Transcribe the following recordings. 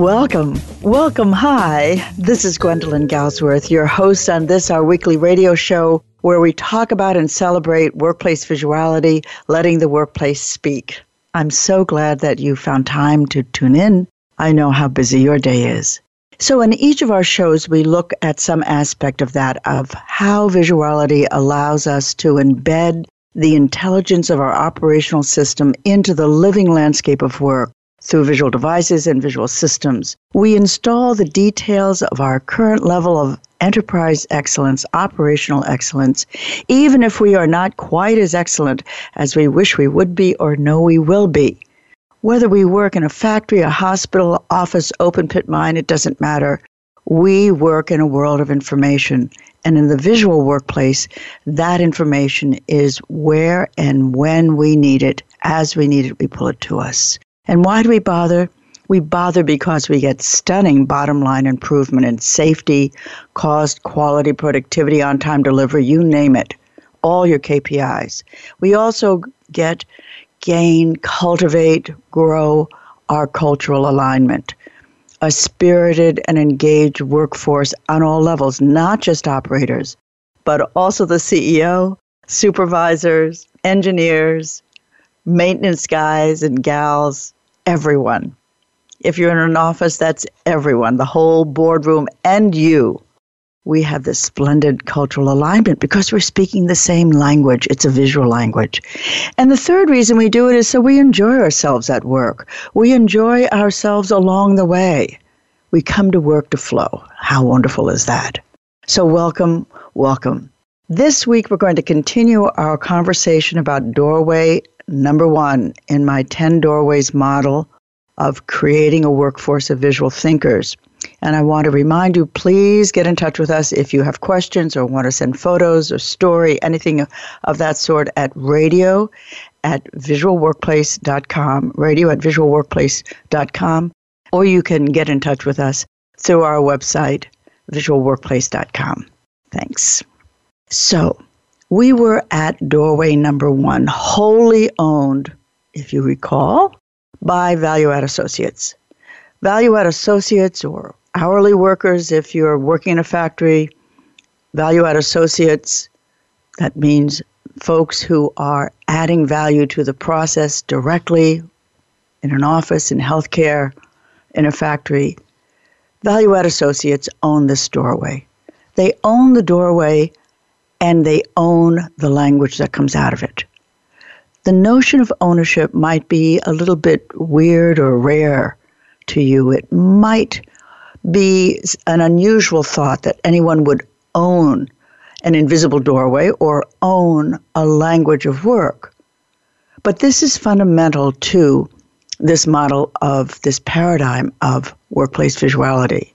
Welcome. Welcome. Hi. This is Gwendolyn Galsworth, your host on this, our weekly radio show, where we talk about and celebrate workplace visuality, letting the workplace speak. I'm so glad that you found time to tune in. I know how busy your day is. So, in each of our shows, we look at some aspect of that, of how visuality allows us to embed the intelligence of our operational system into the living landscape of work through visual devices and visual systems. We install the details of our current level of enterprise excellence, operational excellence, even if we are not quite as excellent as we wish we would be or know we will be. Whether we work in a factory, a hospital, office, open pit mine, it doesn't matter. We work in a world of information. And in the visual workplace, that information is where and when we need it. As we need it, we pull it to us. And why do we bother? We bother because we get stunning bottom line improvement in safety, cost, quality, productivity, on time delivery, you name it, all your KPIs. We also get, gain, cultivate, grow our cultural alignment. A spirited and engaged workforce on all levels, not just operators, but also the CEO, supervisors, engineers, maintenance guys and gals, everyone. If you're in an office, that's everyone, the whole boardroom and you. We have this splendid cultural alignment because we're speaking the same language. It's a visual language. And the third reason we do it is so we enjoy ourselves at work. We enjoy ourselves along the way. We come to work to flow. How wonderful is that? So, welcome, welcome. This week, we're going to continue our conversation about doorway number one in my 10 doorways model of creating a workforce of visual thinkers. And I want to remind you please get in touch with us if you have questions or want to send photos or story, anything of that sort, at radio at visualworkplace.com, radio at visualworkplace.com, or you can get in touch with us through our website, visualworkplace.com. Thanks. So, we were at doorway number one, wholly owned, if you recall, by Value Add Associates. Value Add Associates or hourly workers, if you're working in a factory, Value Add Associates, that means folks who are adding value to the process directly in an office, in healthcare, in a factory. Value Add Associates own this doorway. They own the doorway and they own the language that comes out of it. The notion of ownership might be a little bit weird or rare to you. It might be an unusual thought that anyone would own an invisible doorway or own a language of work. But this is fundamental to this model of this paradigm of workplace visuality.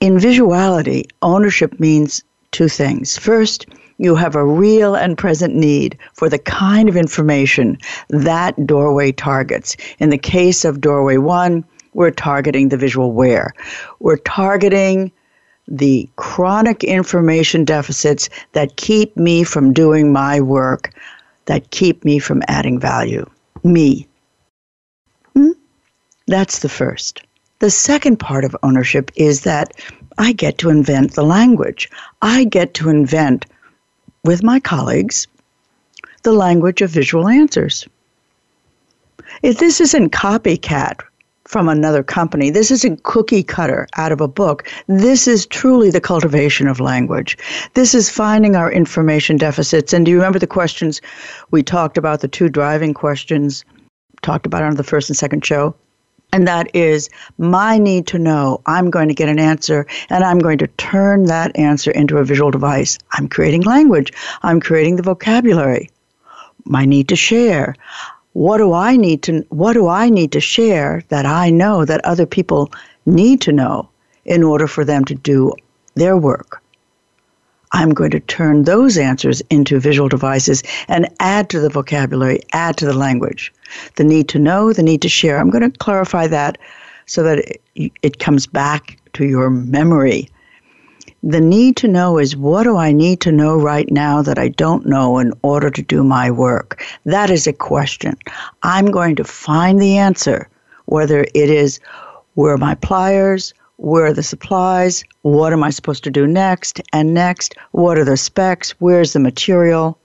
In visuality, ownership means two things. First, you have a real and present need for the kind of information that doorway targets. In the case of doorway one, we're targeting the visual where. We're targeting the chronic information deficits that keep me from doing my work, that keep me from adding value. Me. Hmm? That's the first. The second part of ownership is that I get to invent the language. I get to invent, with my colleagues, the language of visual answers. If this isn't copycat from another company, this isn't cookie cutter out of a book. This is truly the cultivation of language. This is finding our information deficits. And do you remember the questions we talked about, the two driving questions, talked about on the first and second show? And that is my need to know. I'm going to get an answer and I'm going to turn that answer into a visual device. I'm creating language. I'm creating the vocabulary. My need to share. What do I need to what do I need to share that I know that other people need to know in order for them to do their work? I'm going to turn those answers into visual devices and add to the vocabulary, add to the language. The need to know, the need to share. I'm going to clarify that so that it, it comes back to your memory. The need to know is what do I need to know right now that I don't know in order to do my work? That is a question. I'm going to find the answer, whether it is where are my pliers, where are the supplies, what am I supposed to do next, and next, what are the specs, where's the material,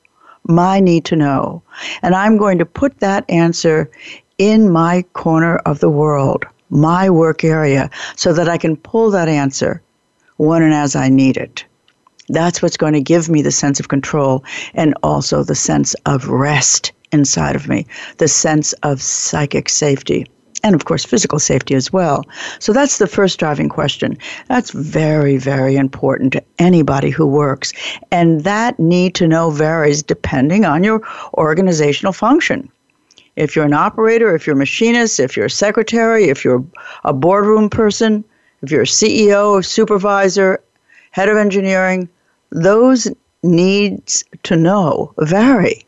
my need to know. And I'm going to put that answer in my corner of the world, my work area, so that I can pull that answer when and as I need it. That's what's going to give me the sense of control and also the sense of rest inside of me, the sense of psychic safety and of course physical safety as well. So that's the first driving question. That's very, very important to anybody who works. And that need to know varies depending on your organizational function. If you're an operator, if you're a machinist, if you're a secretary, if you're a boardroom person, if you're a CEO, supervisor, head of engineering, those needs to know vary.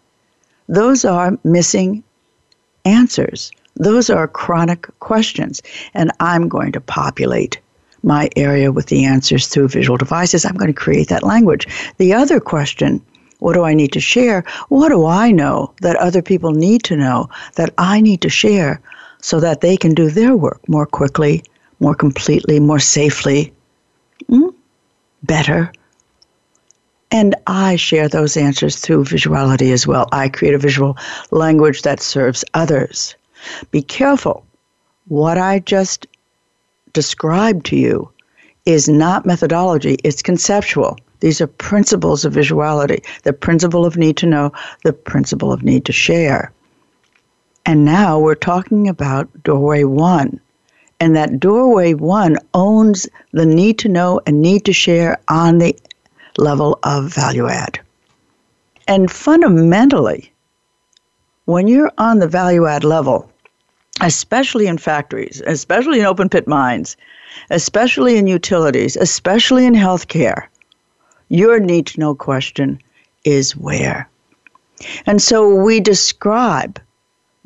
Those are missing answers. Those are chronic questions, and I'm going to populate my area with the answers through visual devices. I'm going to create that language. The other question what do I need to share? What do I know that other people need to know that I need to share so that they can do their work more quickly, more completely, more safely, mm? better? And I share those answers through visuality as well. I create a visual language that serves others. Be careful. What I just described to you is not methodology, it's conceptual. These are principles of visuality the principle of need to know, the principle of need to share. And now we're talking about doorway one. And that doorway one owns the need to know and need to share on the level of value add. And fundamentally, when you're on the value add level, especially in factories, especially in open pit mines, especially in utilities, especially in healthcare, your need to know question is where. And so we describe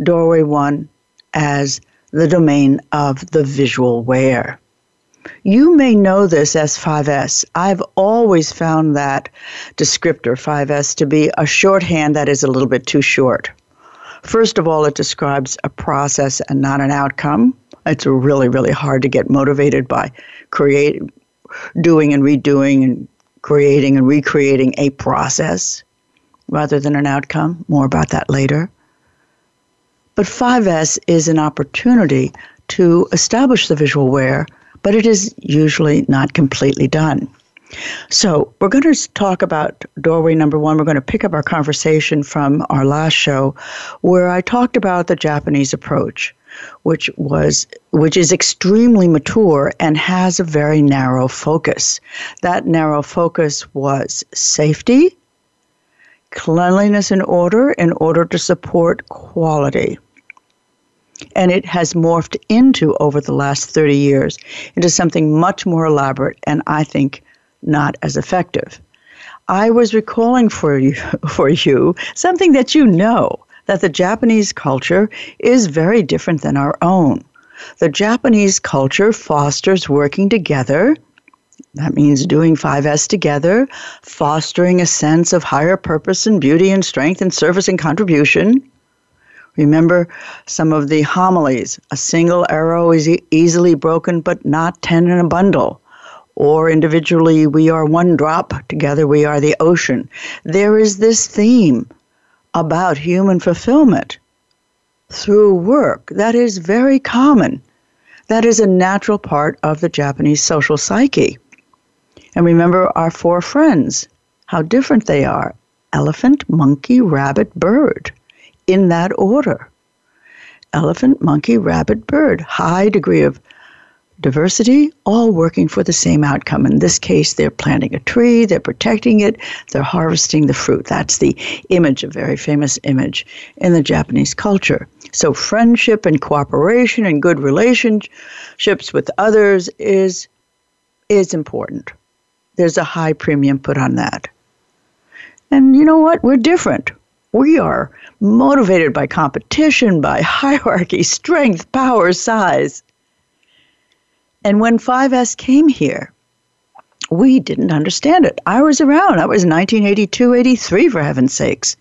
doorway one as the domain of the visual where. You may know this as 5S. I've always found that descriptor 5S to be a shorthand that is a little bit too short. First of all, it describes a process and not an outcome. It's really, really hard to get motivated by creating, doing and redoing and creating and recreating a process rather than an outcome. More about that later. But 5S is an opportunity to establish the visual where, but it is usually not completely done. So, we're going to talk about doorway number one. We're going to pick up our conversation from our last show where I talked about the Japanese approach, which was which is extremely mature and has a very narrow focus. That narrow focus was safety, cleanliness and order in order to support quality. And it has morphed into, over the last 30 years, into something much more elaborate and I think not as effective. I was recalling for you, for you something that you know that the Japanese culture is very different than our own. The Japanese culture fosters working together. That means doing 5S together, fostering a sense of higher purpose and beauty and strength and service and contribution. Remember some of the homilies. A single arrow is e- easily broken, but not ten in a bundle or individually we are one drop, together we are the ocean. There is this theme about human fulfillment through work that is very common. That is a natural part of the Japanese social psyche. And remember our four friends, how different they are elephant, monkey, rabbit, bird, in that order. Elephant, monkey, rabbit, bird, high degree of diversity, all working for the same outcome. In this case, they're planting a tree, they're protecting it, they're harvesting the fruit. That's the image, a very famous image in the Japanese culture. So, friendship and cooperation and good relationships with others is, is important. there's a high premium put on that. And you know what? We're different. We are motivated by competition, by hierarchy, strength, power, size. And when 5S came here, we didn't understand it. I was around. That was 1982, 83, for heaven's sakes.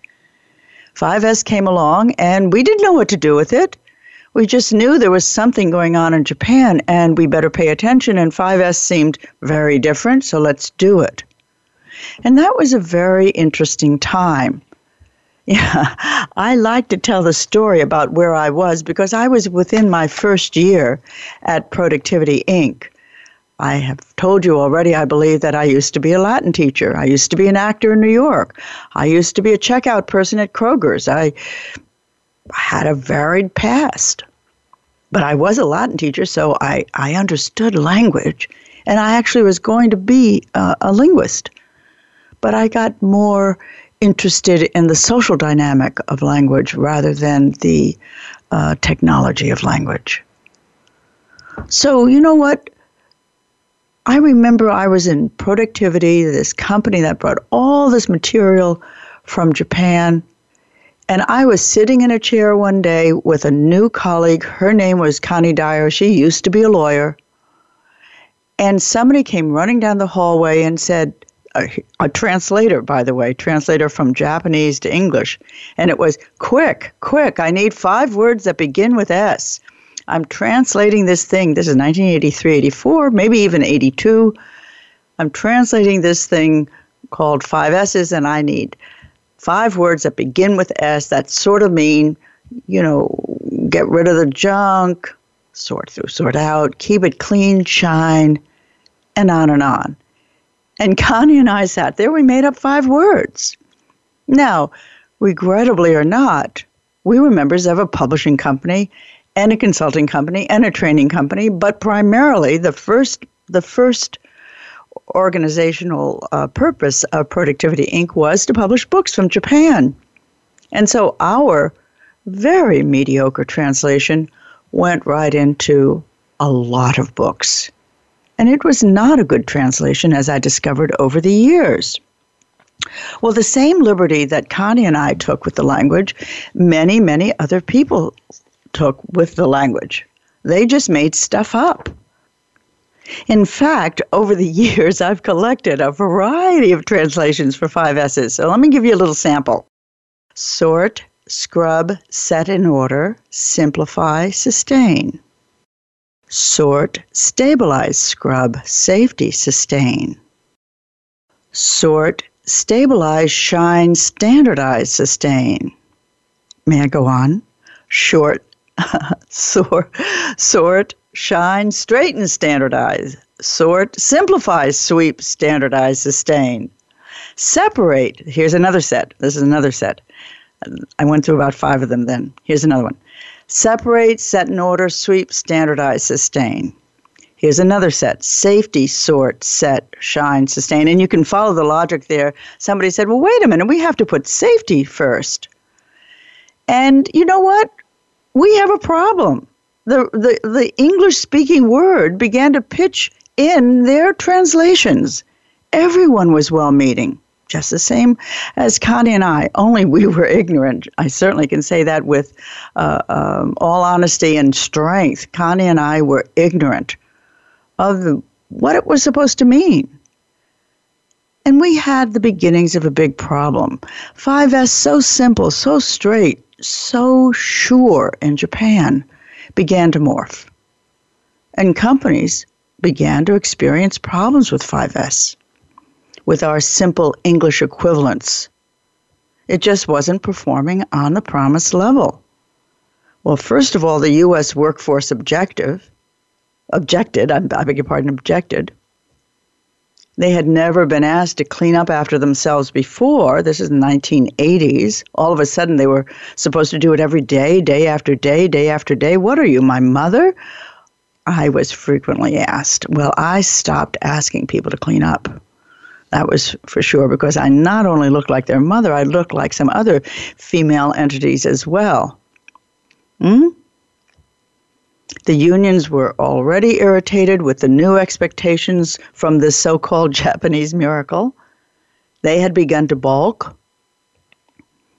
5S came along, and we didn't know what to do with it. We just knew there was something going on in Japan, and we better pay attention, and 5S seemed very different, so let's do it. And that was a very interesting time. Yeah, I like to tell the story about where I was because I was within my first year at Productivity Inc. I have told you already, I believe, that I used to be a Latin teacher. I used to be an actor in New York. I used to be a checkout person at Kroger's. I had a varied past. But I was a Latin teacher, so I, I understood language. And I actually was going to be a, a linguist. But I got more interested in the social dynamic of language rather than the uh, technology of language. So, you know what? I remember I was in productivity, this company that brought all this material from Japan. And I was sitting in a chair one day with a new colleague. Her name was Connie Dyer. She used to be a lawyer. And somebody came running down the hallway and said, a, a, translator, by the way, translator from Japanese to English. And it was quick, quick. I need five words that begin with S. I'm translating this thing. This is 1983, 84, maybe even 82. I'm translating this thing called Five S's, and I need five words that begin with S that sort of mean, you know, get rid of the junk, sort through, sort out, keep it clean, shine, and on and on. And Connie and I sat there, we made up five words. Now, regrettably or not, we were members of a publishing company and a consulting company and a training company, but primarily the first the first organizational uh, purpose of Productivity Inc. was to publish books from Japan. And so our very mediocre translation went right into a lot of books. And it was not a good translation, as I discovered over the years. Well, the same liberty that Connie and I took with the language, many, many other people took with the language. They just made stuff up. In fact, over the years, I've collected a variety of translations for five S's. So let me give you a little sample sort, scrub, set in order, simplify, sustain. Sort, stabilize, scrub, safety, sustain. Sort, stabilize, shine, standardize, sustain. May I go on? Short, sort, sort, shine, straighten, standardize. Sort, simplify, sweep, standardize, sustain. Separate. Here's another set. This is another set. I went through about five of them then. Here's another one. Separate, set in order, sweep, standardize, sustain. Here's another set safety, sort, set, shine, sustain. And you can follow the logic there. Somebody said, well, wait a minute, we have to put safety first. And you know what? we have a problem. The, the, the English speaking word began to pitch in their translations. Everyone was well meaning, just the same as Connie and I, only we were ignorant. I certainly can say that with uh, um, all honesty and strength. Connie and I were ignorant of the, what it was supposed to mean. And we had the beginnings of a big problem. 5S so simple, so straight, so sure in Japan began to morph. And companies began to experience problems with 5S, with our simple English equivalents. It just wasn't performing on the promised level. Well, first of all, the U.S. workforce objective objected, I beg your pardon, objected they had never been asked to clean up after themselves before. This is the 1980s. All of a sudden, they were supposed to do it every day, day after day, day after day. What are you, my mother? I was frequently asked. Well, I stopped asking people to clean up. That was for sure because I not only looked like their mother, I looked like some other female entities as well. Hmm? The unions were already irritated with the new expectations from this so called Japanese miracle. They had begun to balk,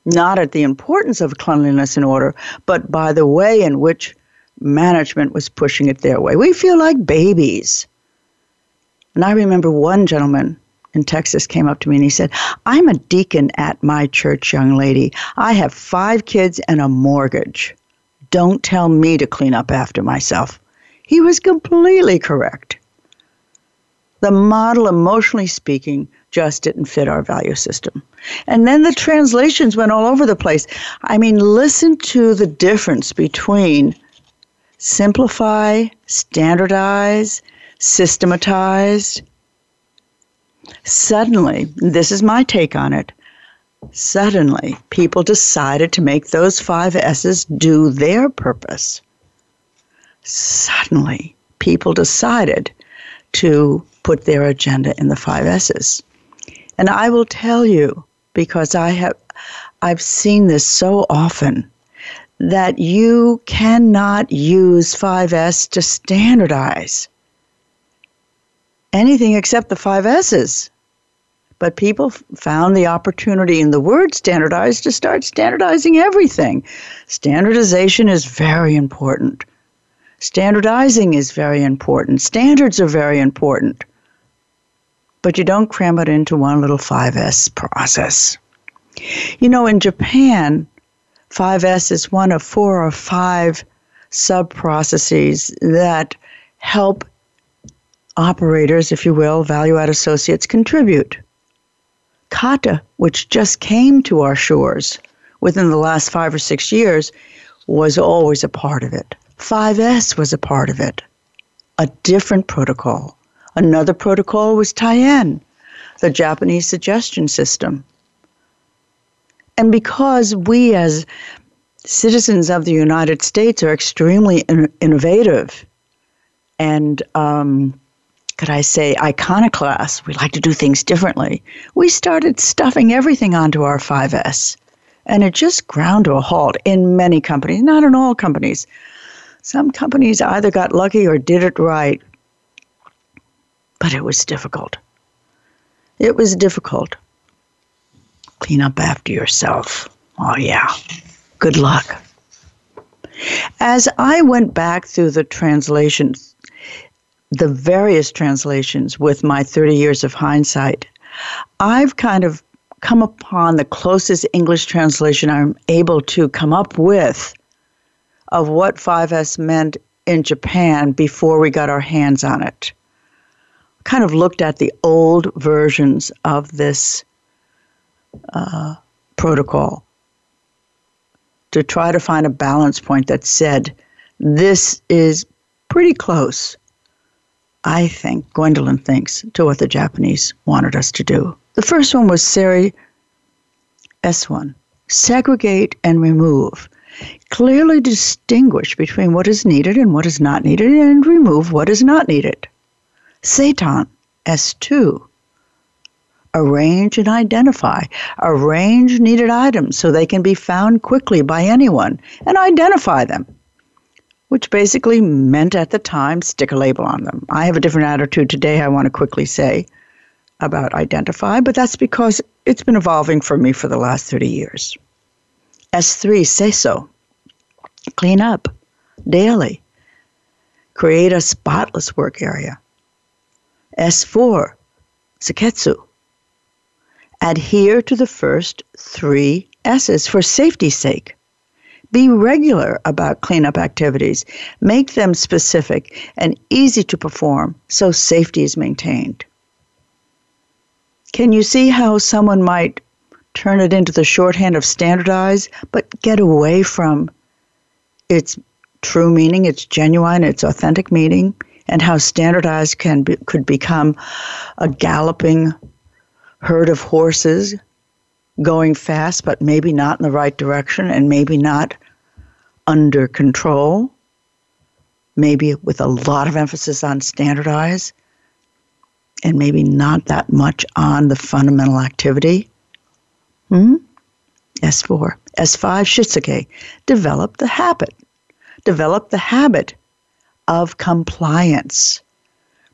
not at the importance of cleanliness and order, but by the way in which management was pushing it their way. We feel like babies. And I remember one gentleman in Texas came up to me and he said, I'm a deacon at my church, young lady. I have five kids and a mortgage. Don't tell me to clean up after myself. He was completely correct. The model, emotionally speaking, just didn't fit our value system. And then the translations went all over the place. I mean, listen to the difference between simplify, standardize, systematized. Suddenly, this is my take on it. Suddenly, people decided to make those five S's do their purpose. Suddenly, people decided to put their agenda in the five S's. And I will tell you, because I have I've seen this so often, that you cannot use 5S to standardize anything except the five S's. But people found the opportunity in the word standardized to start standardizing everything. Standardization is very important. Standardizing is very important. Standards are very important but you don't cram it into one little 5S process. You know, in Japan, 5S is one of four or five sub processes that help operators, if you will, value add associates contribute. Kata, which just came to our shores within the last five or six years, was always a part of it. 5S was a part of it, a different protocol. Another protocol was Teian, the Japanese suggestion system. And because we, as citizens of the United States, are extremely in- innovative and, um, could I say, iconoclast, we like to do things differently, we started stuffing everything onto our 5S. And it just ground to a halt in many companies, not in all companies. Some companies either got lucky or did it right but it was difficult. It was difficult. Clean up after yourself. Oh, yeah. Good luck. As I went back through the translations, the various translations with my 30 years of hindsight, I've kind of come upon the closest English translation I'm able to come up with of what 5S meant in Japan before we got our hands on it. Kind of looked at the old versions of this uh, protocol to try to find a balance point that said this is pretty close, I think, Gwendolyn thinks, to what the Japanese wanted us to do. The first one was Seiri S1 segregate and remove. Clearly distinguish between what is needed and what is not needed and remove what is not needed. Seiton, S2. Arrange and identify. Arrange needed items so they can be found quickly by anyone and identify them, which basically meant at the time stick a label on them. I have a different attitude today, I want to quickly say about identify, but that's because it's been evolving for me for the last 30 years. S3, Seiso. Clean up daily. Create a spotless work area. S4, Seiketsu. Adhere to the first three S's for safety's sake. Be regular about cleanup activities. Make them specific and easy to perform so safety is maintained. Can you see how someone might turn it into the shorthand of standardize, but get away from its true meaning, its genuine, its authentic meaning, and how standardized can be, could become a galloping herd of horses going fast, but maybe not in the right direction and maybe not under control, maybe with a lot of emphasis on standardize and maybe not that much on the fundamental activity. Hmm? S4. S5, Shitsuke. Develop the habit. Develop the habit of compliance.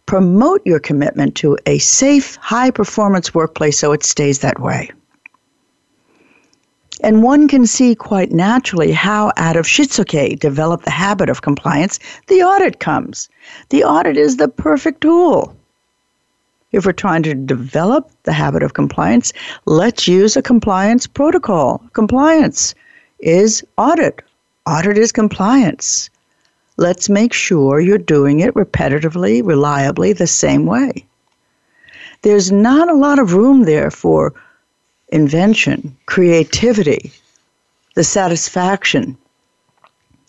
Promote your commitment to a safe, high performance workplace so it stays that way. And one can see quite naturally how, out of Shitsuke, develop the habit of compliance, the audit comes. The audit is the perfect tool. If we're trying to develop the habit of compliance, let's use a compliance protocol. Compliance is audit, audit is compliance. Let's make sure you're doing it repetitively, reliably, the same way. There's not a lot of room there for invention, creativity, the satisfaction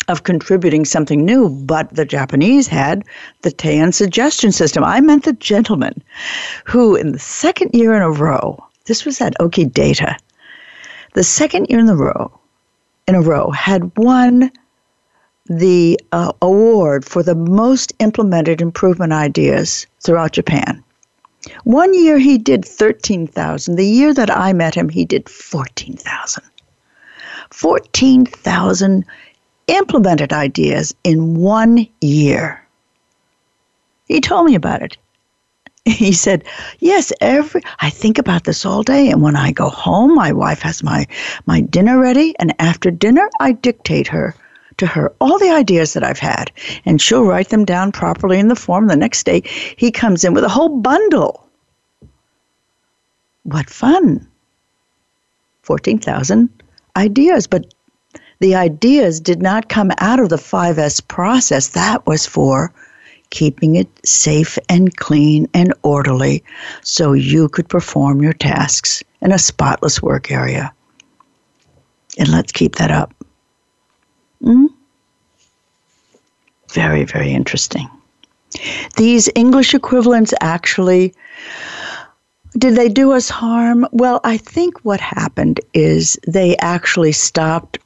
of contributing something new, but the Japanese had the Teian suggestion system. I meant the gentleman who, in the second year in a row, this was at Okidata, the second year in a row, in a row, had won the uh, award for the most implemented improvement ideas throughout Japan. One year he did 13,000. The year that I met him, he did 14,000. 14,000 implemented ideas in one year. He told me about it. He said, "Yes, every I think about this all day and when I go home, my wife has my my dinner ready and after dinner I dictate her to her all the ideas that I've had, and she'll write them down properly in the form. The next day, he comes in with a whole bundle. What fun! 14,000 ideas, but the ideas did not come out of the 5S process. That was for keeping it safe and clean and orderly so you could perform your tasks in a spotless work area. And let's keep that up. Mm? Very, very interesting. These English equivalents actually, did they do us harm? Well, I think what happened is they actually stopped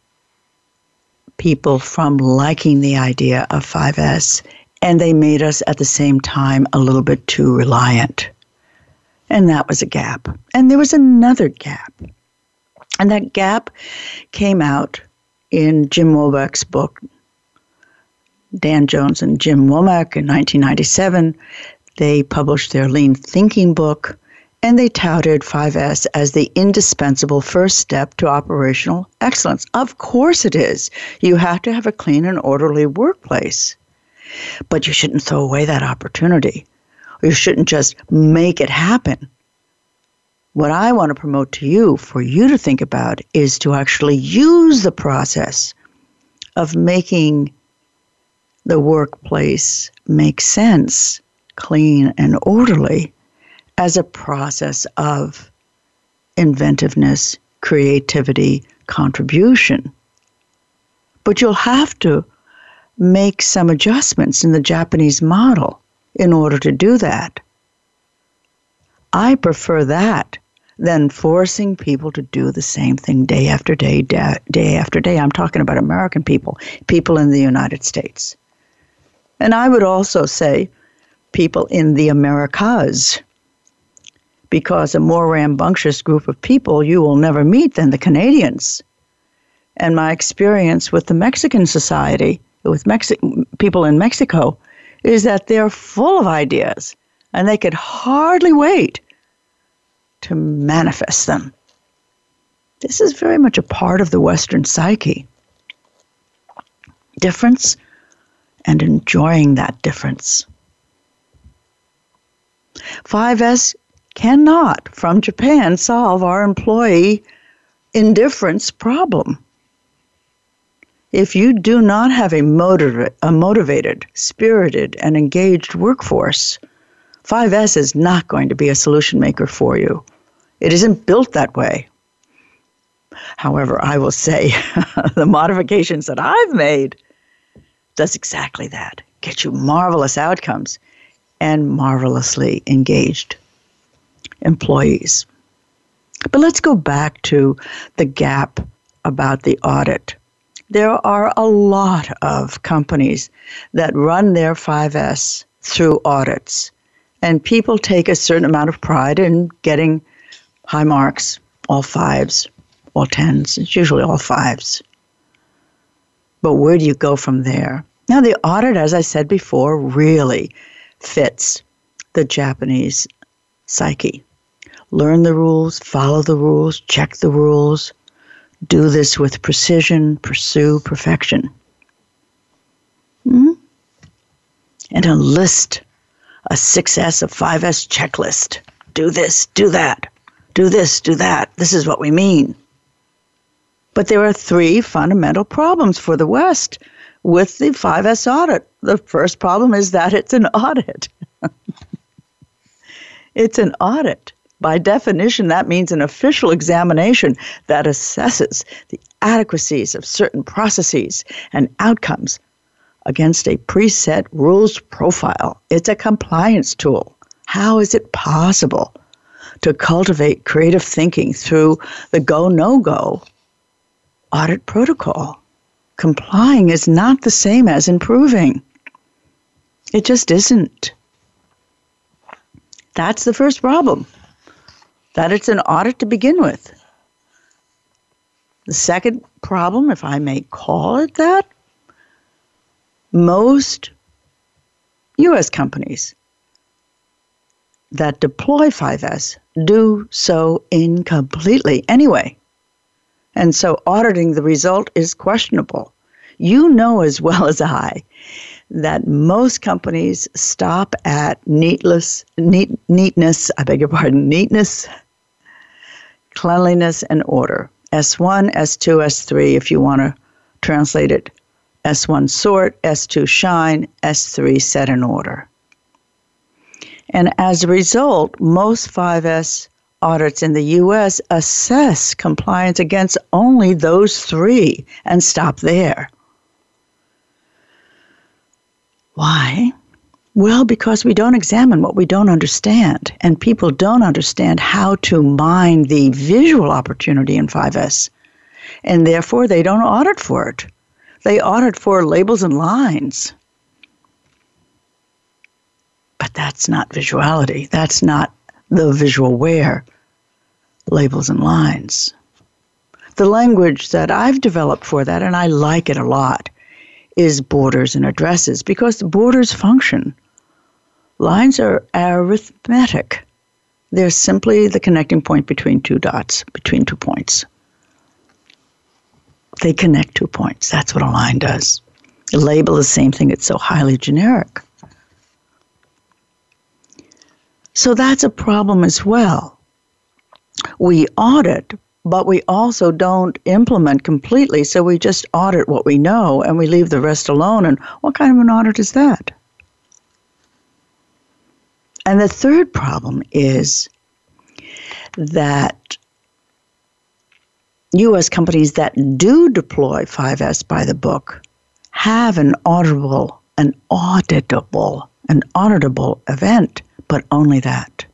people from liking the idea of 5S and they made us at the same time a little bit too reliant. And that was a gap. And there was another gap. And that gap came out in Jim Womack's book, Dan Jones and Jim Womack in 1997. They published their Lean Thinking book, and they touted 5S as the indispensable first step to operational excellence. Of course it is. You have to have a clean and orderly workplace. But you shouldn't throw away that opportunity. You shouldn't just make it happen. What I want to promote to you, for you to think about, is to actually use the process of making the workplace make sense, clean, and orderly as a process of inventiveness, creativity, contribution. But you'll have to make some adjustments in the Japanese model in order to do that. I prefer that than forcing people to do the same thing day after day, day, day after day. I'm talking about American people, people in the United States. And I would also say people in the Americas, because a more rambunctious group of people you will never meet than the Canadians. And my experience with the Mexican society, with Mexi- people in Mexico, is that they're full of ideas and they could hardly wait to manifest them. This is very much a part of the Western psyche. Difference and enjoying that difference. 5S cannot, from Japan, solve our employee indifference problem. If you do not have a, motiv- a motivated, spirited, and engaged workforce, 5S is not going to be a solution maker for you. It isn't built that way. However, I will say the modifications that I've made does exactly that. Get you marvelous outcomes and marvelously engaged employees. But let's go back to the gap about the audit. There are a lot of companies that run their 5S through audits, and people take a certain amount of pride in getting high marks, all fives, all tens. It's usually all fives. But where do you go from there? Now, the audit, as I said before, really fits the Japanese psyche. Learn the rules, follow the rules, check the rules, do this with precision, pursue perfection. Mm-hmm. And a list, a 6S, a 5S checklist. Do this, do that, do this, do that. This is what we mean. But there are three fundamental problems for the West with the 5S audit. The first problem is that it's an audit. it's an audit. By definition, that means an official examination that assesses the adequacies of certain processes and outcomes against a preset rules profile. It's a compliance tool. How is it possible to cultivate creative thinking through the go no go audit protocol? Complying is not the same as improving. It just isn't. That's the first problem that it's an audit to begin with. The second problem, if I may call it that, most U.S. companies that deploy 5S do so incompletely anyway. And so auditing the result is questionable. You know as well as I that most companies stop at neatless, neat, neatness, I beg your pardon, neatness, cleanliness, and order. S1, S2, S3, if you want to translate it. S1 sort, S2 shine, S3 set in order. And as a result, most 5S audits in the US assess compliance against only those three and stop there. Why? Well, because we don't examine what we don't understand, and people don't understand how to mine the visual opportunity in 5S, and therefore they don't audit for it. They audit for labels and lines. But that's not visuality. That's not the visual where, labels and lines. The language that I've developed for that, and I like it a lot, is borders and addresses because borders function. Lines are arithmetic. They're simply the connecting point between two dots, between two points. They connect two points. That's what a line does. A label the same thing, it's so highly generic. So that's a problem as well. We audit but we also don't implement completely. So we just audit what we know and we leave the rest alone. And what kind of an audit is that? And the third problem is that U.S. companies that do deploy 5S by the book have an auditable, an auditable, an auditable event, but only that.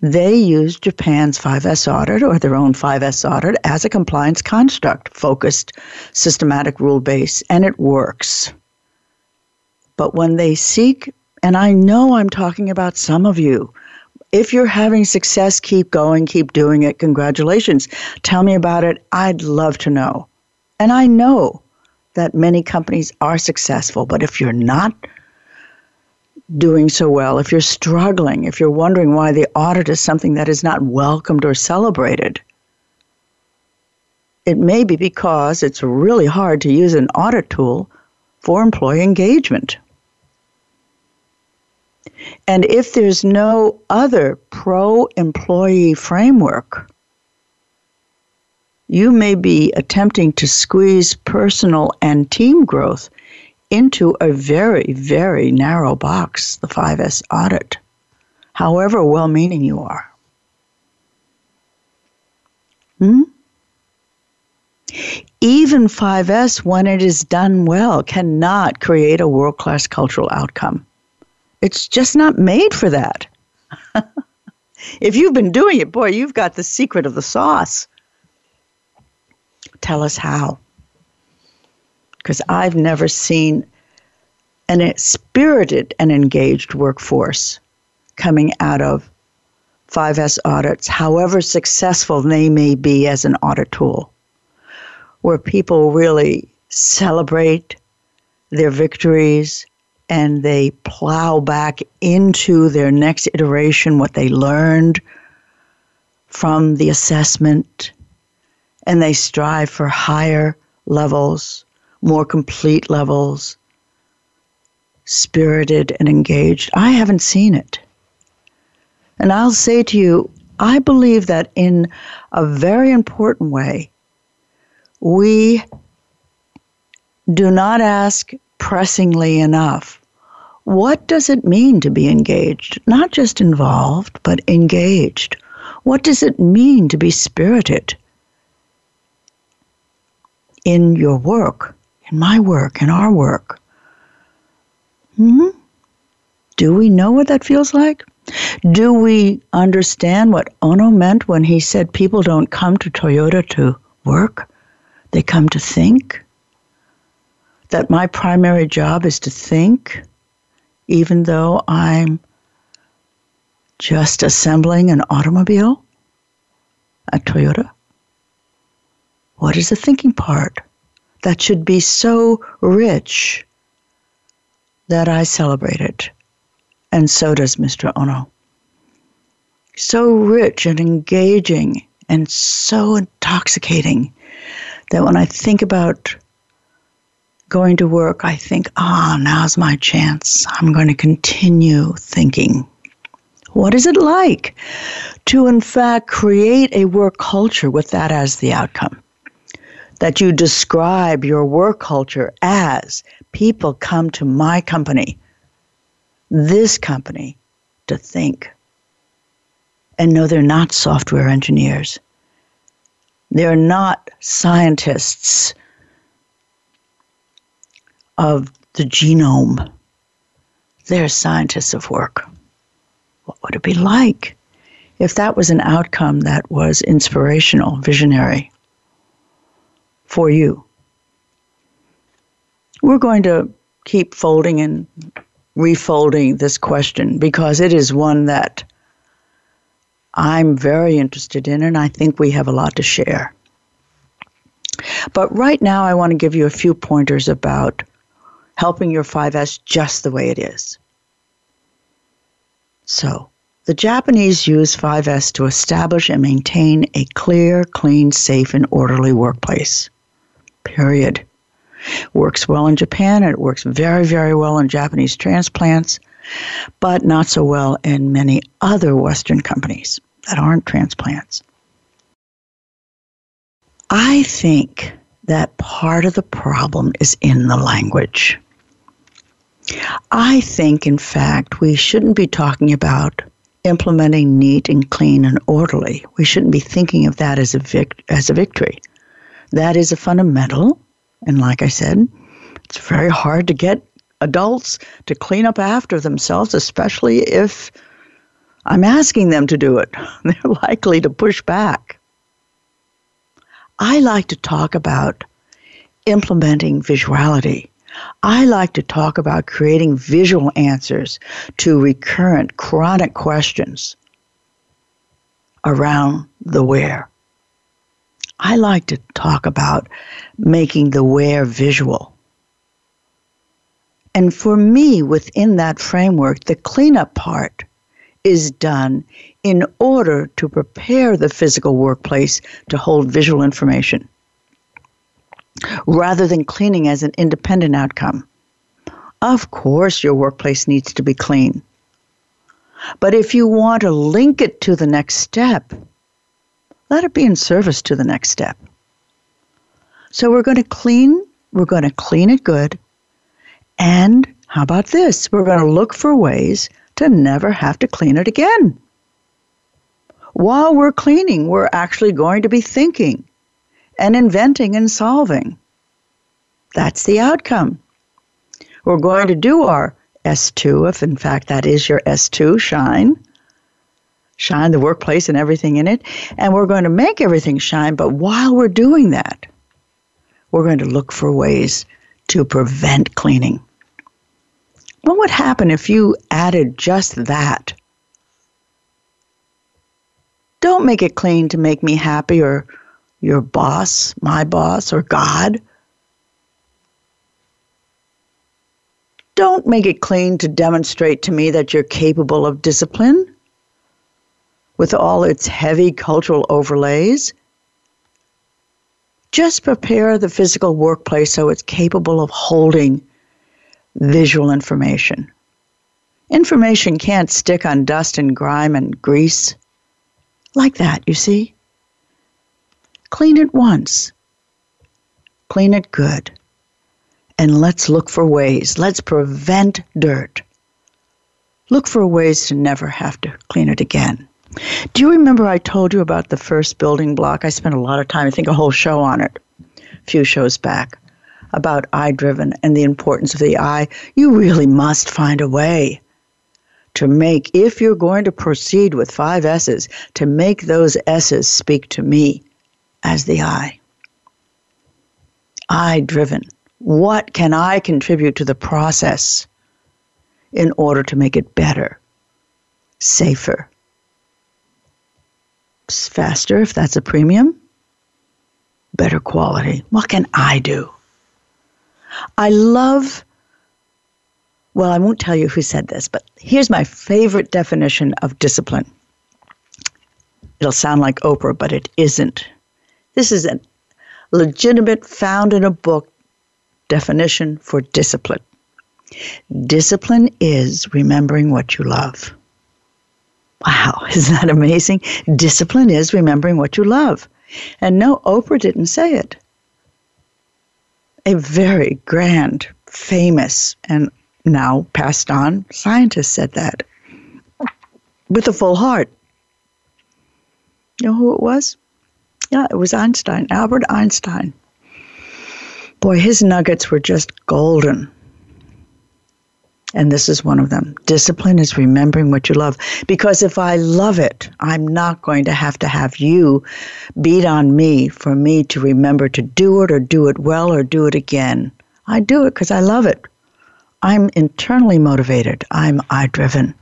They use Japan's 5S audit or their own 5S audit as a compliance construct, focused, systematic, rule based, and it works. But when they seek, and I know I'm talking about some of you, if you're having success, keep going, keep doing it. Congratulations. Tell me about it. I'd love to know. And I know that many companies are successful, but if you're not, doing so well, if you're struggling, if you're wondering why the audit is something that is not welcomed or celebrated, it may be because it's really hard to use an audit tool for employee engagement. And if there's no other pro employee framework, you may be attempting to squeeze personal and team growth into a very, very narrow box, the 5S audit, however well meaning you are. Hmm? Even 5S, when it is done well, cannot create a world class cultural outcome. It's just not made for that. if you've been doing it, boy, you've got the secret of the sauce. Tell us how because I've never seen an spirited and engaged workforce coming out of 5S audits, however successful they may be as an audit tool, where people really celebrate their victories and they plow back into their next iteration what they learned from the assessment and they strive for higher levels, more complete levels, spirited and engaged. I haven't seen it. And I'll say to you, I believe that in a very important way, we do not ask pressingly enough what does it mean to be engaged? Not just involved, but engaged. What does it mean to be spirited in your work, in my work, in our work? Hmm? Do we know what that feels like? Do we understand what Ohno meant when he said people don't come to Toyota to work? They come to think? That my primary job is to think, even though I'm just assembling an automobile a Toyota? What is the thinking part? That should be so rich that I celebrate it. And so does Mr. Ohno. So rich and engaging and so intoxicating that when I think about going to work, I think, ah, oh, now's my chance. I'm going to continue thinking. What is it like to, in fact, create a work culture with that as the outcome? That you describe your work culture as people come to my company, this company, to think and no, they're not software engineers. They're not scientists of the genome. They're scientists of work. What would it be like if that was an outcome that was inspirational, visionary for you? We're going to keep folding and refolding this question because it is one that I'm very interested in, and I think we have a lot to share. But right now, I want to give you a few pointers about helping your 5S just the way it is. So, the Japanese use 5S to establish and maintain a clear, clean, safe, and orderly workplace. Period. Works well in Japan, and it works very, very well in Japanese transplants, but not so well in many other Western companies that aren't transplants. I think that part of the problem is in the language. I think, in fact, we shouldn't be talking about implementing neat and clean and orderly. We shouldn't be thinking of that as a, vic- as a victory. That is a fundamental, and like I said, it's very hard to get adults to clean up after themselves, especially if I'm asking them to do it. They're likely to push back. I like to talk about implementing visuality. I like to talk about creating visual answers to recurrent chronic questions around the where. I like to talk about making the where visual. And for me, within that framework, the cleanup part is done in order to prepare the physical workplace to hold visual information rather than cleaning as an independent outcome. Of course, your workplace needs to be clean. But if you want to link it to the next step, let it be in service to the next step. So we're going to clean, we're going to clean it good. And how about this? We're going to look for ways to never have to clean it again. While we're cleaning, we're actually going to be thinking and inventing and solving. That's the outcome. We're going to do our S2, if in fact that is your S2, shine. Shine the workplace and everything in it. And we're going to make everything shine, but while we're doing that, we're going to look for ways to prevent cleaning. What would happen if you added just that? Don't make it clean to make me happy or your boss, my boss, or God. Don't make it clean to demonstrate to me that you're capable of discipline with all its heavy cultural overlays. Just prepare the physical workplace so it's capable of holding visual information. Information can't stick on dust and grime and grease. Like that, you see? Clean it once. Clean it good. And let's look for ways. Let's prevent dirt. Look for ways to never have to clean it again. Do you remember I told you about the first building block? I spent a lot of time, I think a whole show on it, a few shows back, about eye driven and the importance of the eye. You really must find a way to make, if you're going to proceed with five S's, to make those S's speak to me as the I. I driven. What can I contribute to the process in order to make it better, safer, faster if that's a premium, better quality. What can I do? I love, well, I won't tell you who said this, but here's my favorite definition of discipline. It'll sound like Oprah, but it isn't. This is a legitimate, found in a book definition for discipline. Discipline is remembering what you love. Wow, isn't that amazing? Discipline is remembering what you love. And no, Oprah didn't say it. A very grand, famous, and now passed on scientist said that with a full heart. You know who it was? Yeah, it was Einstein, Albert Einstein. Boy, his nuggets were just golden. And this is one of them. Discipline is remembering what you love. Because if I love it, I'm not going to have to have you beat on me for me to remember to do it or do it well or do it again. I do it because I love it. I'm internally motivated. I'm I driven.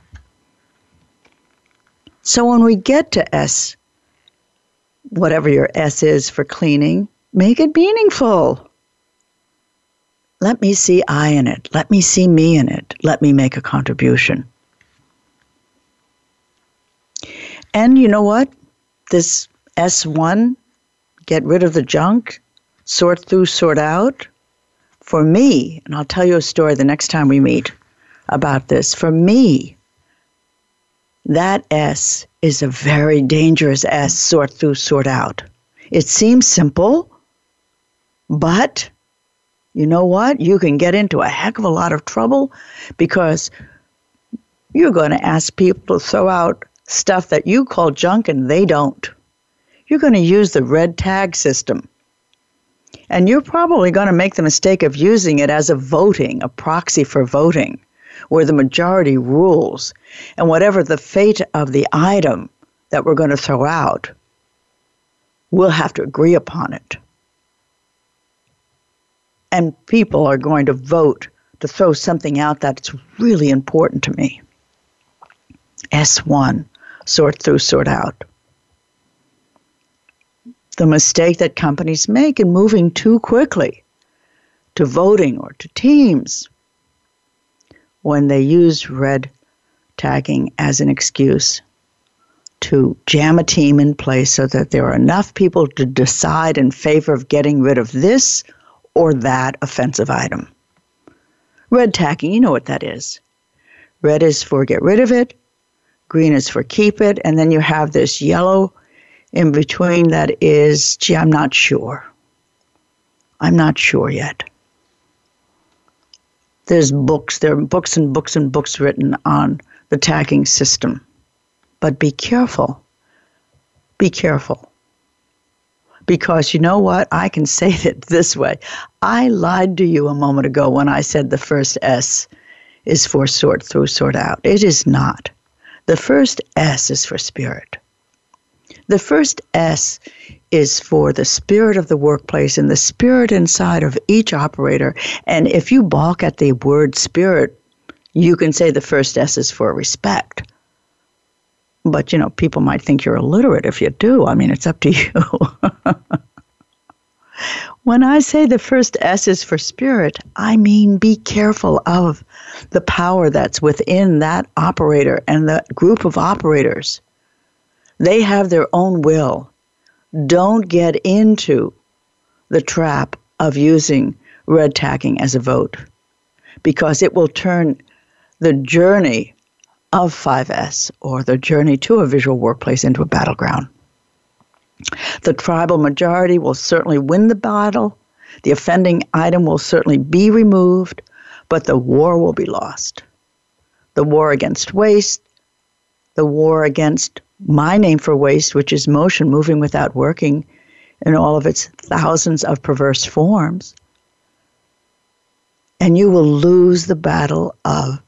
So when we get to S, whatever your S is for cleaning, make it meaningful. Let me see I in it. Let me see me in it. Let me make a contribution. And you know what? This S1, get rid of the junk, sort through, sort out. For me, and I'll tell you a story the next time we meet about this. For me, that S is a very dangerous S, sort through, sort out. It seems simple, but you know what? You can get into a heck of a lot of trouble because you're going to ask people to throw out stuff that you call junk and they don't. You're going to use the red tag system. And you're probably going to make the mistake of using it as a voting, a proxy for voting, where the majority rules. And whatever the fate of the item that we're going to throw out, we'll have to agree upon it and people are going to vote to throw something out that's really important to me. S1, sort through, sort out. The mistake that companies make in moving too quickly to voting or to teams when they use red tagging as an excuse to jam a team in place so that there are enough people to decide in favor of getting rid of this or that offensive item. Red tagging, you know what that is. Red is for get rid of it, green is for keep it, and then you have this yellow in between that is, gee, I'm not sure. I'm not sure yet. There's books, there are books and books and books written on the tagging system. But be careful. Be careful because you know what? I can say it this way. I lied to you a moment ago when I said the first S is for sort through, sort out. It is not. The first S is for spirit. The first S is for the spirit of the workplace and the spirit inside of each operator. And if you balk at the word spirit, you can say the first S is for respect. But, you know, people might think you're illiterate if you do. I mean, it's up to you. When I say the first S is for spirit, I mean be careful of the power that's within that operator and the group of operators. They have their own will. Don't get into the trap of using red tagging as a vote because it will turn the journey of 5S or the journey to a visual workplace into a battleground. The tribal majority will certainly win the battle. The offending item will certainly be removed, but the war will be lost. The war against waste, the war against my name for waste, which is motion moving without working in all of its thousands of perverse forms. And you will lose the battle of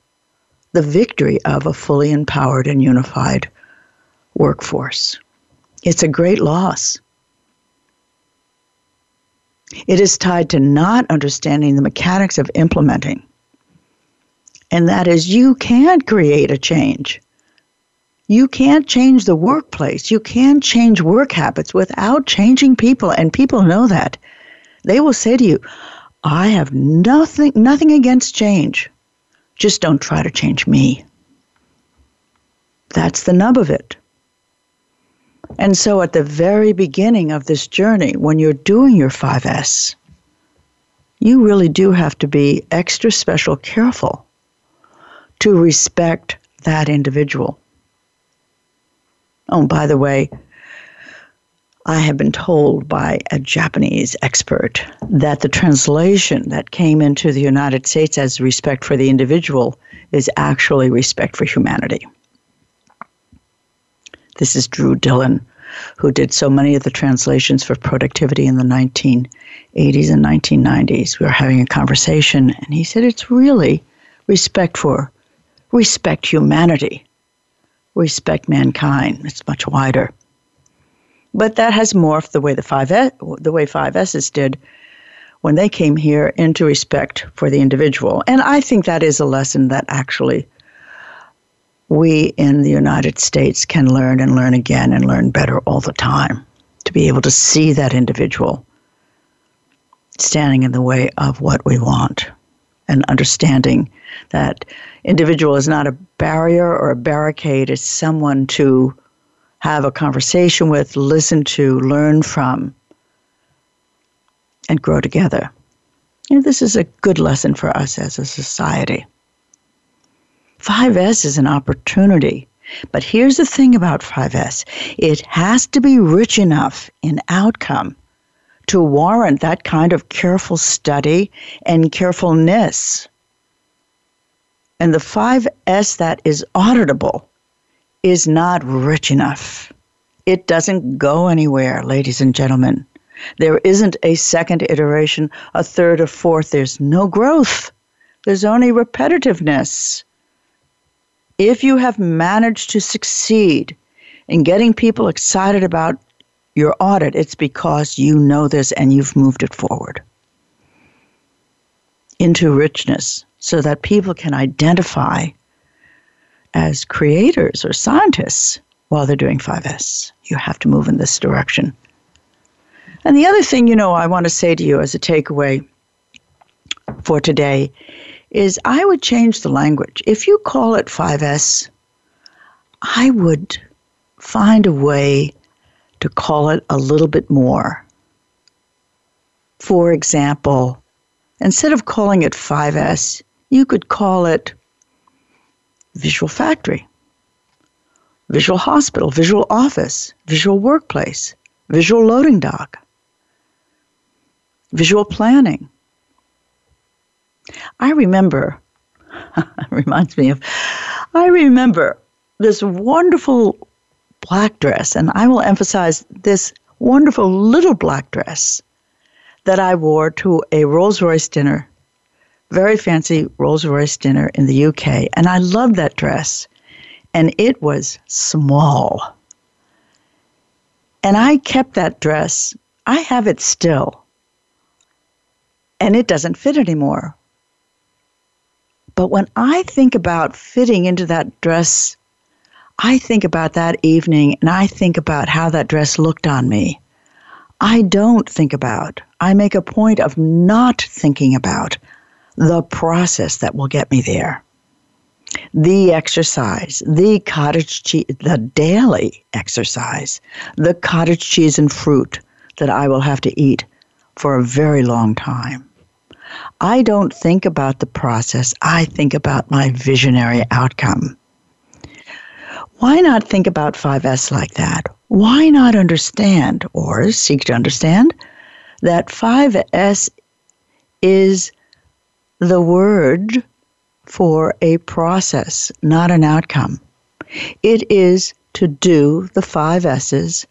the victory of a fully empowered and unified workforce. It's a great loss. It is tied to not understanding the mechanics of implementing. And that is, you can't create a change. You can't change the workplace. You can't change work habits without changing people, and people know that. They will say to you, I have nothing nothing against change. Just don't try to change me. That's the nub of it. And so at the very beginning of this journey, when you're doing your 5S, you really do have to be extra special careful to respect that individual. Oh, by the way, I have been told by a Japanese expert that the translation that came into the United States as respect for the individual is actually respect for humanity. This is Drew Dillon, who did so many of the translations for productivity in the 1980s and 1990s. We were having a conversation, and he said it's really respect for respect humanity, respect mankind. It's much wider. But that has morphed the way the five the way five S's did when they came here into respect for the individual. And I think that is a lesson that actually we in the United States can learn and learn again and learn better all the time to be able to see that individual standing in the way of what we want and understanding that individual is not a barrier or a barricade it's someone to have a conversation with listen to learn from and grow together and this is a good lesson for us as a society 5S is an opportunity. But here's the thing about 5S it has to be rich enough in outcome to warrant that kind of careful study and carefulness. And the 5S that is auditable is not rich enough. It doesn't go anywhere, ladies and gentlemen. There isn't a second iteration, a third, a fourth. There's no growth. There's only repetitiveness if you have managed to succeed in getting people excited about your audit, it's because you know this and you've moved it forward into richness so that people can identify as creators or scientists while they're doing 5S. You have to move in this direction. And the other thing, you know, I want to say to you as a takeaway for today is I would change the language. If you call it 5S, I would find a way to call it a little bit more. For example, instead of calling it 5S, you could call it Visual Factory, Visual Hospital, Visual Office, Visual Workplace, Visual Loading Dock, Visual Planning, I remember, reminds me of, I remember this wonderful black dress, and I will emphasize this wonderful little black dress that I wore to a Rolls Royce dinner, very fancy Rolls Royce dinner in the UK. And I loved that dress, and it was small. And I kept that dress. I have it still. And it doesn't fit anymore. But when I think about fitting into that dress, I think about that evening and I think about how that dress looked on me. I don't think about, I make a point of not thinking about the process that will get me there. The exercise, the cottage cheese, the daily exercise, the cottage cheese and fruit that I will have to eat for a very long time. I don't think about the process, I think about my visionary outcome. Why not think about 5S like that? Why not understand or seek to understand that 5S is the word for a process, not an outcome. It is to do the five S's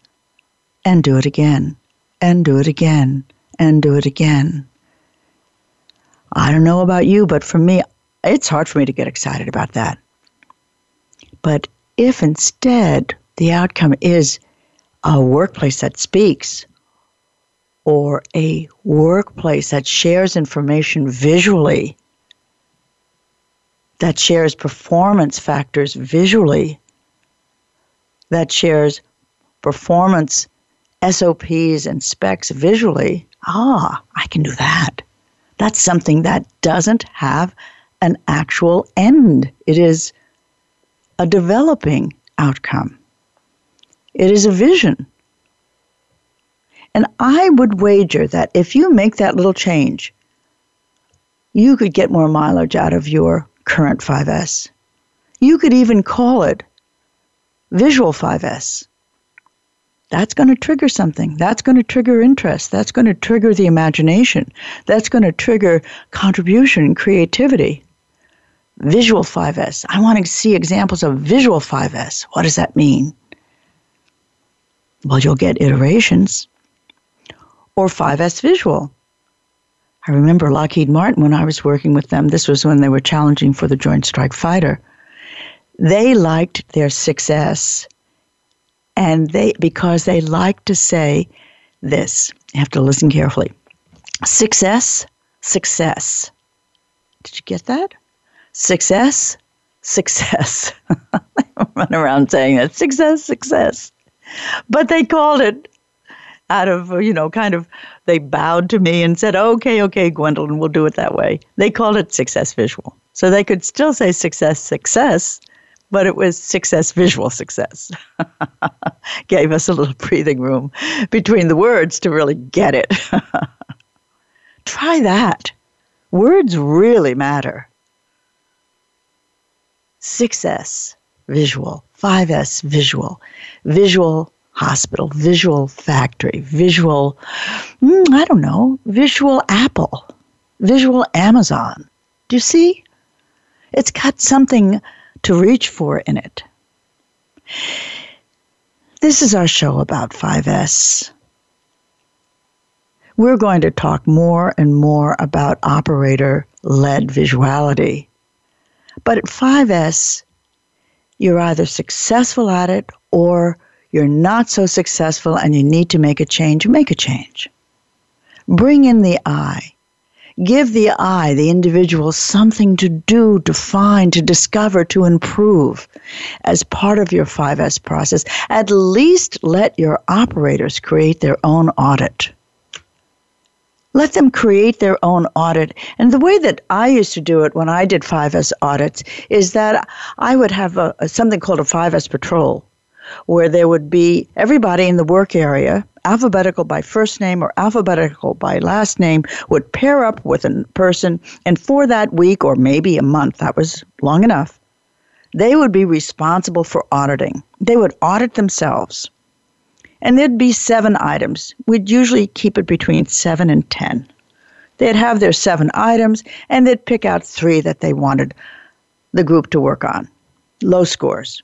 and do it again, and do it again, and do it again. I don't know about you, but for me, it's hard for me to get excited about that. But if instead the outcome is a workplace that speaks, or a workplace that shares information visually, that shares performance factors visually, that shares performance SOPs and specs visually, ah, I can do that. That's something that doesn't have an actual end. It is a developing outcome. It is a vision. And I would wager that if you make that little change, you could get more mileage out of your current 5S. You could even call it Visual 5S. That's going to trigger something. That's going to trigger interest. That's going to trigger the imagination. That's going to trigger contribution creativity. Visual 5S. I want to see examples of visual 5S. What does that mean? Well, you'll get iterations or 5S Visual. I remember Lockheed Martin when I was working with them, this was when they were challenging for the Joint Strike Fighter. They liked their success and they because they like to say this. You have to listen carefully. Success, success. Did you get that? Success, success. I run around saying that. Success, success. But they called it out of, you know, kind of, they bowed to me and said, okay, okay, Gwendolyn, we'll do it that way. They called it success visual. So they could still say success, success, but it was success, visual success. Gave us a little breathing room between the words to really get it. Try that. Words really matter. Success, visual. 5S, visual. Visual hospital, visual factory, visual, mm, I don't know, visual Apple, visual Amazon. Do you see? It's got something to reach for in it. This is our show about 5S. We're going to talk more and more about operator led visuality. But at 5S, you're either successful at it or you're not so successful and you need to make a change, make a change. Bring in the I. Give the I, the individual, something to do, to find, to discover, to improve as part of your 5S process. At least let your operators create their own audit. Let them create their own audit. And the way that I used to do it when I did 5S audits is that I would have a, something called a 5S patrol where there would be everybody in the work area, alphabetical by first name or alphabetical by last name, would pair up with a person, and for that week or maybe a month, that was long enough, they would be responsible for auditing. They would audit themselves. And there'd be seven items. We'd usually keep it between seven and ten. They'd have their seven items, and they'd pick out three that they wanted the group to work on. Low scores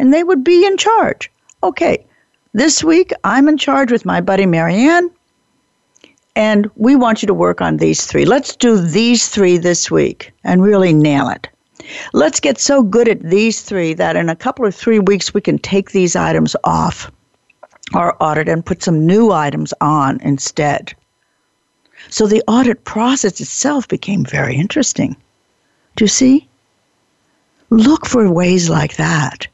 and they would be in charge. Okay, this week I'm in charge with my buddy Marianne, and we want you to work on these three. Let's do these three this week and really nail it. Let's get so good at these three that in a couple of three weeks we can take these items off our audit and put some new items on instead. So the audit process itself became very interesting. Do you see? Look for ways like that.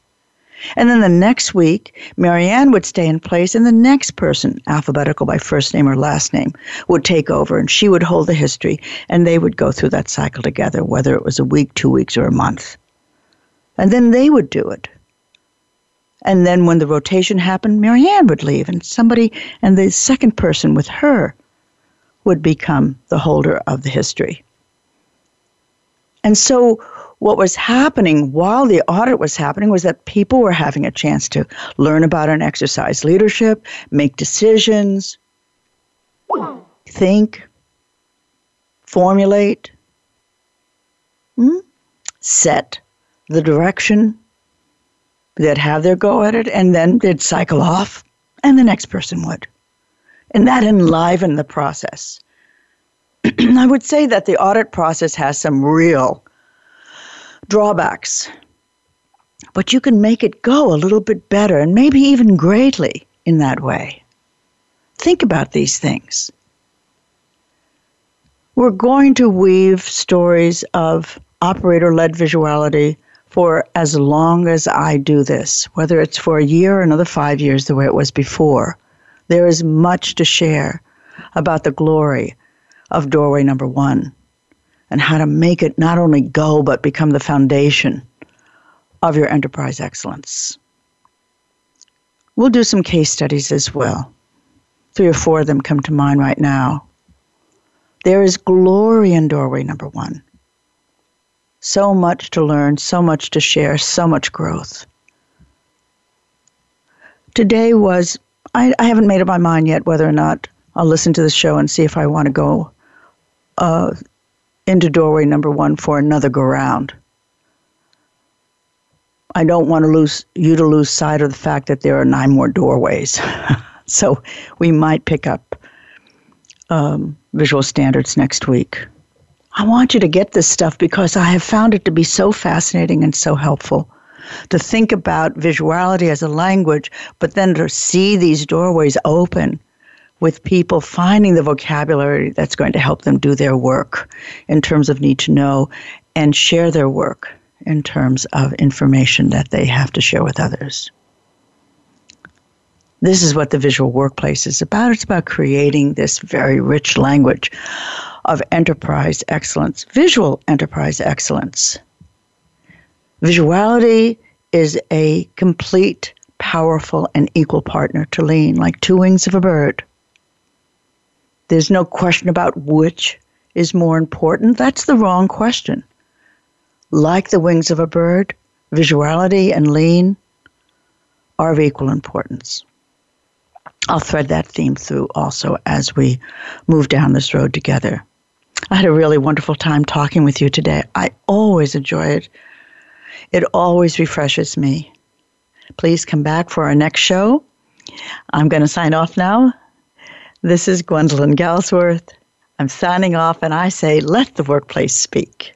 And then the next week, Marianne would stay in place, and the next person, alphabetical by first name or last name, would take over, and she would hold the history, and they would go through that cycle together, whether it was a week, two weeks, or a month. And then they would do it. And then when the rotation happened, Marianne would leave, and somebody, and the second person with her would become the holder of the history. And so what was happening while the audit was happening was that people were having a chance to learn about and exercise leadership, make decisions, think, formulate, hmm, set the direction, they'd have their go at it, and then they'd cycle off, and the next person would. And that enlivened the process. I would say that the audit process has some real drawbacks, but you can make it go a little bit better and maybe even greatly in that way. Think about these things. We're going to weave stories of operator led visuality for as long as I do this, whether it's for a year or another five years, the way it was before. There is much to share about the glory of doorway number one and how to make it not only go but become the foundation of your enterprise excellence. We'll do some case studies as well. Three or four of them come to mind right now. There is glory in doorway number one. So much to learn, so much to share, so much growth. Today was, I, I haven't made up my mind yet whether or not I'll listen to the show and see if I want to go uh, into doorway number one for another go round. I don't want to lose you to lose sight of the fact that there are nine more doorways. so we might pick up um, visual standards next week. I want you to get this stuff because I have found it to be so fascinating and so helpful to think about visuality as a language, but then to see these doorways open with people finding the vocabulary that's going to help them do their work in terms of need to know and share their work in terms of information that they have to share with others. This is what the visual workplace is about. It's about creating this very rich language of enterprise excellence, visual enterprise excellence. Visuality is a complete, powerful, and equal partner to lean, like two wings of a bird. There's no question about which is more important. That's the wrong question. Like the wings of a bird, visuality and lean are of equal importance. I'll thread that theme through also as we move down this road together. I had a really wonderful time talking with you today. I always enjoy it. It always refreshes me. Please come back for our next show. I'm going to sign off now. This is Gwendolyn Galsworth. I'm signing off and I say, let the workplace speak.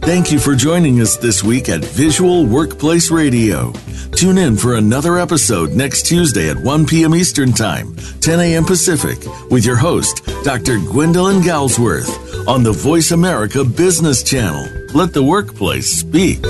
Thank you for joining us this week at Visual Workplace Radio. Tune in for another episode next Tuesday at 1 p.m. Eastern Time, 10 a.m. Pacific, with your host, Dr. Gwendolyn Galsworth, on the Voice America Business Channel. Let the workplace speak.